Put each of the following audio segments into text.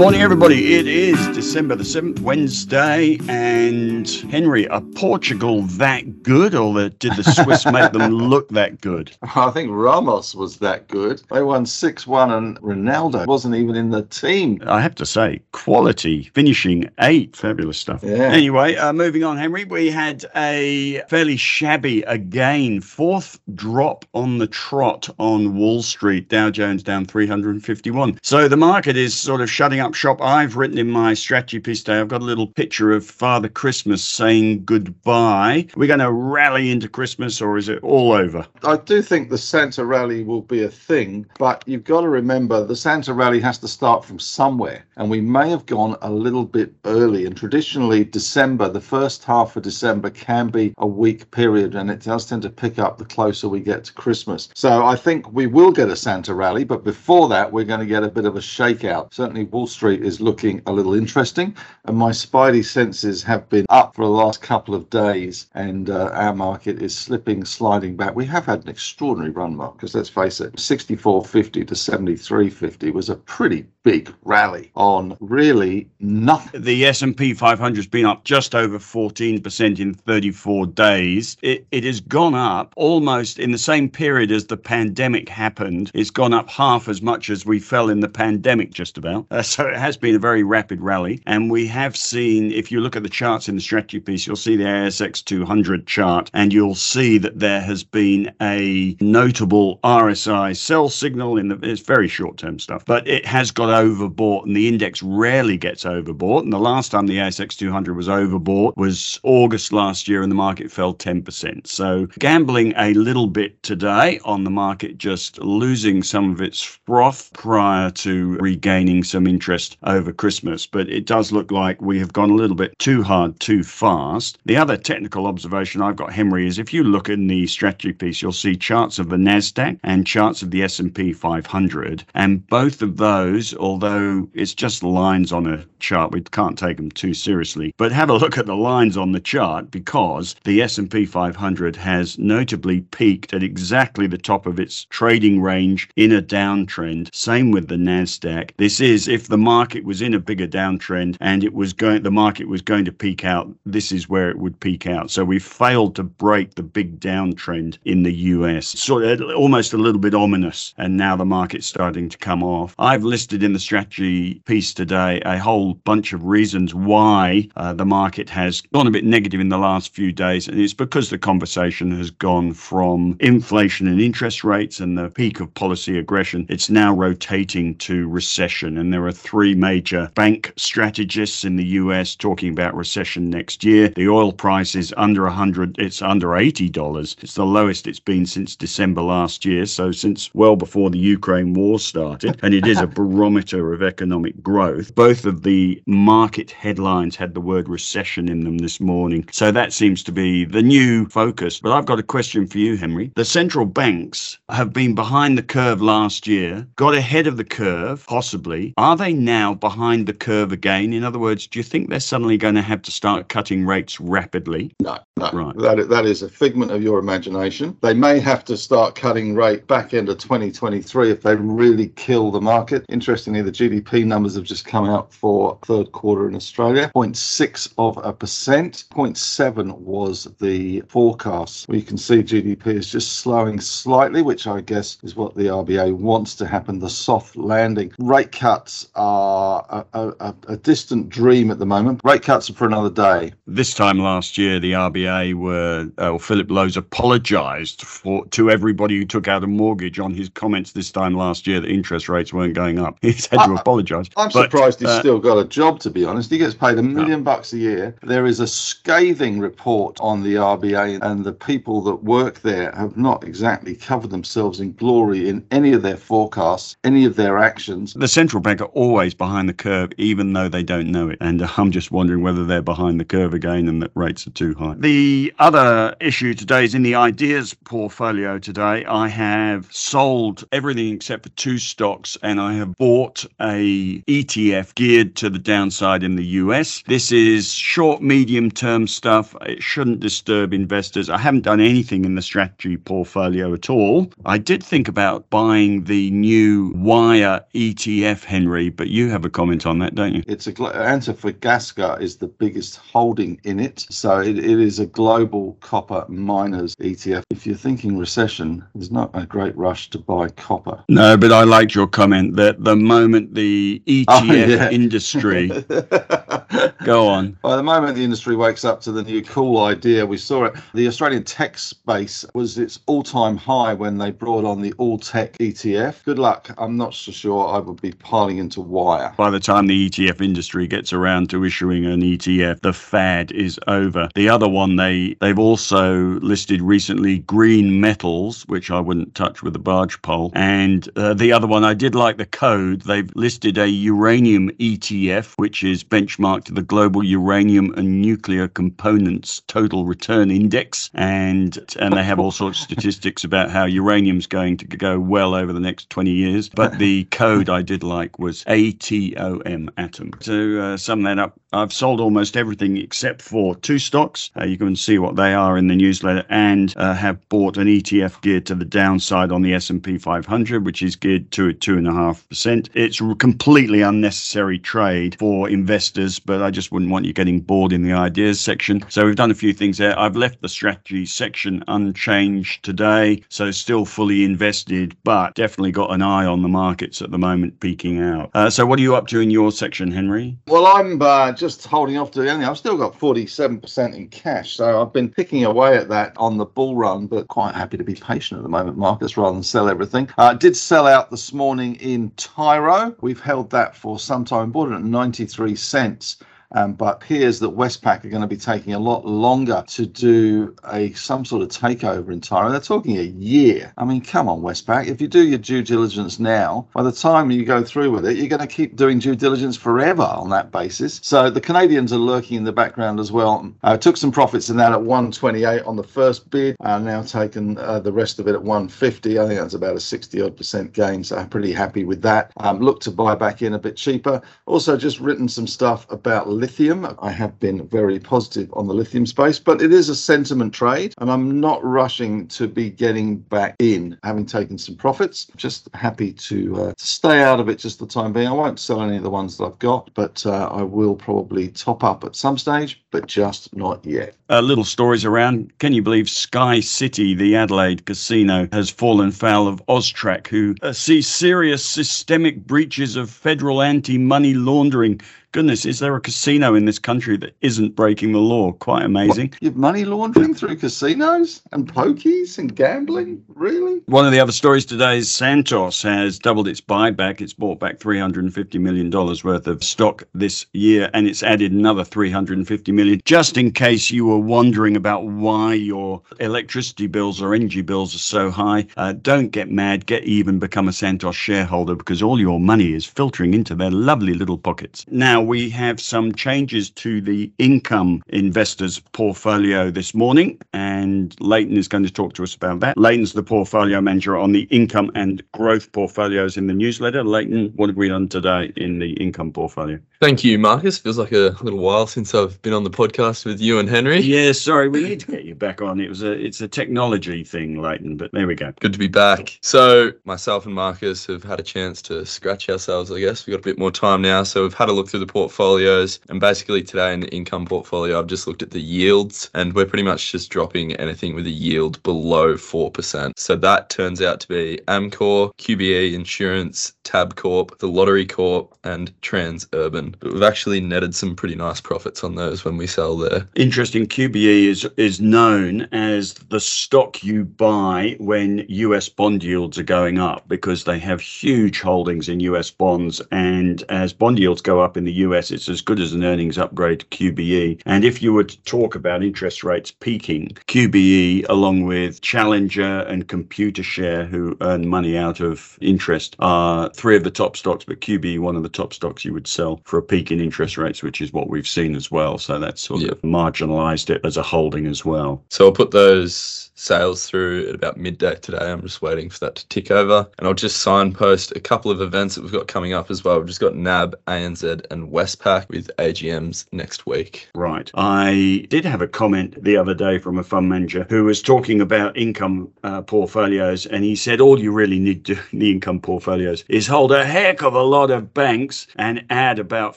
morning, everybody. It is December the 7th, Wednesday. And Henry, are Portugal that good, or did the Swiss make them look that good? I think Ramos was that good. They won 6 1, and Ronaldo wasn't even in the team. I have to say, quality, finishing eight. Fabulous stuff. Yeah. Anyway, uh, moving on, Henry, we had a fairly shabby, again, fourth drop on the trot on Wall Street. Dow Jones down 351. So the market is sort of shutting up shop. I've written in my strategy piece today, I've got a little picture of Father Christmas saying goodbye. We're going to rally into Christmas, or is it all over? I do think the Santa rally will be a thing, but you've got to remember the Santa rally has to start from somewhere, and we may have gone a little bit early. And traditionally, December, the first half of December, can be a weak period, and it does tend to pick up the closer we get to Christmas. So I think we will get a Santa rally, but before that, we're going to get a bit of a shakeout. Certainly, Wall Street is looking a little interesting, and my spidey senses have been up for the last couple of days, and uh, our market is slipping, sliding back. We have had an extraordinary run, Mark, because let's face it, 64.50 to 73.50 was a pretty big rally on really nothing. The S&P 500 has been up just over 14% in 34 days. It, it has gone up almost in the same period as the pandemic happened. It's gone up half as much as we fell in the pandemic just about. Uh, so it has been a very rapid rally. And we have seen, if you look at the charts in the strategy piece, you'll see the ASX 200 chart and you'll see that there has been a notable RSI sell signal in the, it's very short term stuff, but it has got overbought and the index rarely gets overbought. And the last time the ASX 200 was overbought was August last year and the market fell 10%. So gambling a little bit today on the market, just losing some of its froth prior to regaining some interest over Christmas. But it does look like we have gone a little bit too hard, too fast. The other technical observation I've got, Henry, is if you look in the strategy piece, you'll see charts of the Nasdaq and charts of the S&P 500, and both of those, although it's just lines on a chart, we can't take them too seriously. But have a look at the lines on the chart because the S&P 500 has notably peaked at exactly the top of its trading range in a downtrend. Same with the Nasdaq. This is if the market was in a bigger downtrend and it was going, the market was going to peak out. This is where it would peak out. So we failed to break the big downtrend in the US. Sort of uh, almost a little bit ominous. And now the market's starting to come off. I've listed in the strategy piece today a whole bunch of reasons why uh, the market has gone a bit negative in the last few days. And it's because the conversation has gone from inflation and interest rates and the peak of policy aggression. It's now rotating to recession. And there are three major bank strategists in the US talking about recession next year. The oil price is under 100, it's under $80. It's the lowest it's been since December last year. So, since well before the Ukraine war started. And it is a barometer of economic growth. Both of the market headlines had the word recession in them this morning. So, that seems to be the new focus. But I've got a question for you, Henry. The central banks have been behind the curve last year, got ahead of the curve, possibly. Are they now behind the curve again? In other words, do you think they're suddenly going to have to start cutting rates rapidly? No, no. Right. That, that is a figment of your imagination. They may have to start cutting rate back into 2023 if they really kill the market. Interestingly, the GDP numbers have just come out for third quarter in Australia. 0.6 of a percent. 0.7 was the forecast. We can see GDP is just slowing slightly, which I guess is what the RBA wants to happen, the soft landing. Rate cuts are a, a, a distant dream at the moment. Rate cuts are for another day. This time last year, the RBA were, uh, Philip Lowe's apologised for to everybody who took out a mortgage on his comments this time last year that interest rates weren't going up. He's had to apologise. I'm But, surprised he's uh, still got a job, to be honest. He gets paid a million bucks a year. There is a scathing report on the RBA, and the people that work there have not exactly covered themselves in glory in any of their forecasts, any of their actions. The central bank are always behind the curve, even though they don't know it. And uh, I'm just wondering whether they're behind the curve again and that rates are too high. The other issue today is in the ideas portfolio today. I have sold everything except for two stocks and I have bought bought a ETF geared to the downside in the US. This is short, medium term stuff. It shouldn't disturb investors. I haven't done anything in the strategy portfolio at all. I did think about buying the new Wire ETF, Henry, but you have a comment on that, don't you? It's a Antofagasta is the biggest holding in it, so it, it is a global copper miners ETF. If you're thinking recession, there's not a great rush to buy copper. No, but I liked your comment that the moment the ETF oh, yeah. industry go on. By the moment the industry wakes up to the new cool idea, we saw it. The Australian tech space was its all-time high when they brought on the all tech ETF. Good luck. I'm not so sure I would be piling into wire. By the time the ETF industry gets around to issuing an ETF, the fad is over. The other one they they've also listed recently green metals, which I wouldn't touch with a barge pole. And uh, the other one I did like the code. They've listed a uranium ETF, which is benchmarked to the global uranium and nuclear components total return index, and and they have all sorts of statistics about how uranium's going to go well over the next 20 years. But the code I did like was ATOM atom. To uh, sum that up, I've sold almost everything except for two stocks. Uh, you can see what they are in the newsletter, and uh, have bought an ETF geared to the downside on the S&P 500, which is geared to two and a half percent. It's a completely unnecessary trade for investors, but I just wouldn't want you getting bored in the ideas section. So we've done a few things there. I've left the strategy section unchanged today, so still fully invested, but definitely got an eye on the markets at the moment peaking out. Uh, so what are you up to in your section, Henry? Well, I'm uh, just holding off to the. I've still got 47% in cash, so I've been picking away at that on the bull run, but quite happy to be patient at the moment, Marcus, rather than sell everything. Uh, did sell out this morning in Tyro. We've held that for some time, bought it at 93 cents. Um, but appears that Westpac are going to be taking a lot longer to do a some sort of takeover in Tyro. They're talking a year. I mean, come on, Westpac. If you do your due diligence now, by the time you go through with it, you're going to keep doing due diligence forever on that basis. So the Canadians are lurking in the background as well. Uh, took some profits in that at 128 on the first bid. Uh, now taken uh, the rest of it at 150. I think that's about a 60 odd percent gain. So I'm pretty happy with that. Um, look to buy back in a bit cheaper. Also, just written some stuff about lithium. I have been very positive on the lithium space, but it is a sentiment trade, and I'm not rushing to be getting back in, having taken some profits. Just happy to uh, stay out of it just the time being. I won't sell any of the ones that I've got, but uh, I will probably top up at some stage, but just not yet. Uh, little stories around. Can you believe Sky City, the Adelaide casino, has fallen foul of Austrac, who uh, sees serious systemic breaches of federal anti money laundering goodness, is there a casino in this country that isn't breaking the law? Quite amazing. What, you have money laundering through casinos and pokies and gambling? Really? One of the other stories today is Santos has doubled its buyback. It's bought back $350 million worth of stock this year, and it's added another $350 million. Just in case you were wondering about why your electricity bills or energy bills are so high, uh, don't get mad, get even, become a Santos shareholder because all your money is filtering into their lovely little pockets. Now, now, we have some changes to the income investors portfolio this morning, and Leighton is going to talk to us about that. Leighton's the portfolio manager on the income and growth portfolios in the newsletter. Leighton, what have we done today in the income portfolio? Thank you, Marcus. Feels like a little while since I've been on the podcast with you and Henry. Yeah, sorry, we need to get you back on. It was a it's a technology thing, Leighton, but there we go. Good to be back. So myself and Marcus have had a chance to scratch ourselves, I guess. We've got a bit more time now. So we've had a look through the portfolios. And basically today in the income portfolio, I've just looked at the yields and we're pretty much just dropping anything with a yield below 4%. So that turns out to be Amcor, QBE Insurance, Tabcorp, the Lottery Corp, and Transurban. But we've actually netted some pretty nice profits on those when we sell there. Interesting. QBE is is known as the stock you buy when US bond yields are going up because they have huge holdings in US bonds. And as bond yields go up in the US, it's as good as an earnings upgrade to QBE. And if you were to talk about interest rates peaking, QBE, along with Challenger and Computershare, who earn money out of interest, are three of the top stocks, but QBE, one of the top stocks you would sell for a peak in interest rates, which is what we've seen as well. So that's sort Yeah. of marginalized it as a holding as well. So I'll put those sales through at about midday today. I'm just waiting for that to tick over. And I'll just signpost a couple of events that we've got coming up as well. We've just got NAB, ANZ, and Westpac with AGMs next week. Right. I did have a comment the other day from a fund manager who was talking about income uh, portfolios, and he said all you really need to in the income portfolios is hold a heck of a lot of banks and add about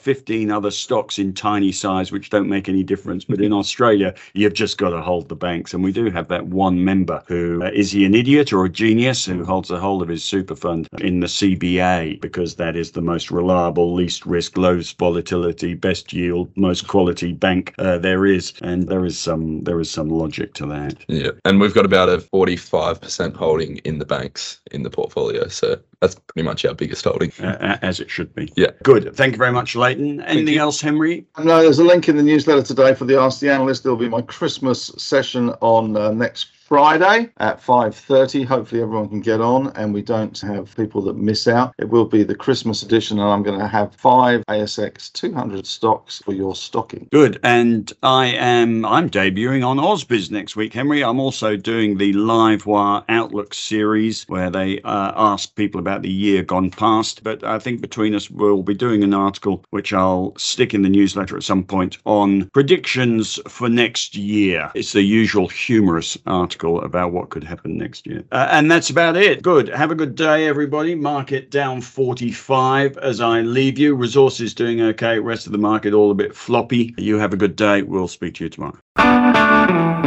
15 other stocks in tiny size, which don't make any difference. But in Australia, you've just got to hold the banks, and we do have that one member who uh, is he an idiot or a genius who holds a hold of his super fund in the CBA because that is the most reliable, least risk, lowest volatility, best yield, most quality bank uh, there is, and there is some there is some logic to that. Yeah. And we've got about a 45% holding in the banks in the portfolio. So that's pretty much our biggest holding. Uh, as it should be. Yeah. Good. Thank you very much, Leighton. Anything else, Henry? No, there's a link in the newsletter today for the Ask the Analyst. There'll be my Christmas session on uh, next Friday at 5:30. Hopefully everyone can get on and we don't have people that miss out. It will be the Christmas edition and I'm going to have five ASX 200 stocks for your stocking. Good. And I am I'm debuting on Ausbiz next week, Henry. I'm also doing the Livewire Outlook series where they uh, ask people about the year gone past. But I think between us we'll be doing an article which I'll stick in the newsletter at some point on predictions for next year. It's the usual humorous article about what could happen next year. Uh, and that's about it. Good. Have a good day, everybody. Market down 45 as I leave you. Resources doing okay. Rest of the market all a bit floppy. You have a good day. We'll speak to you tomorrow.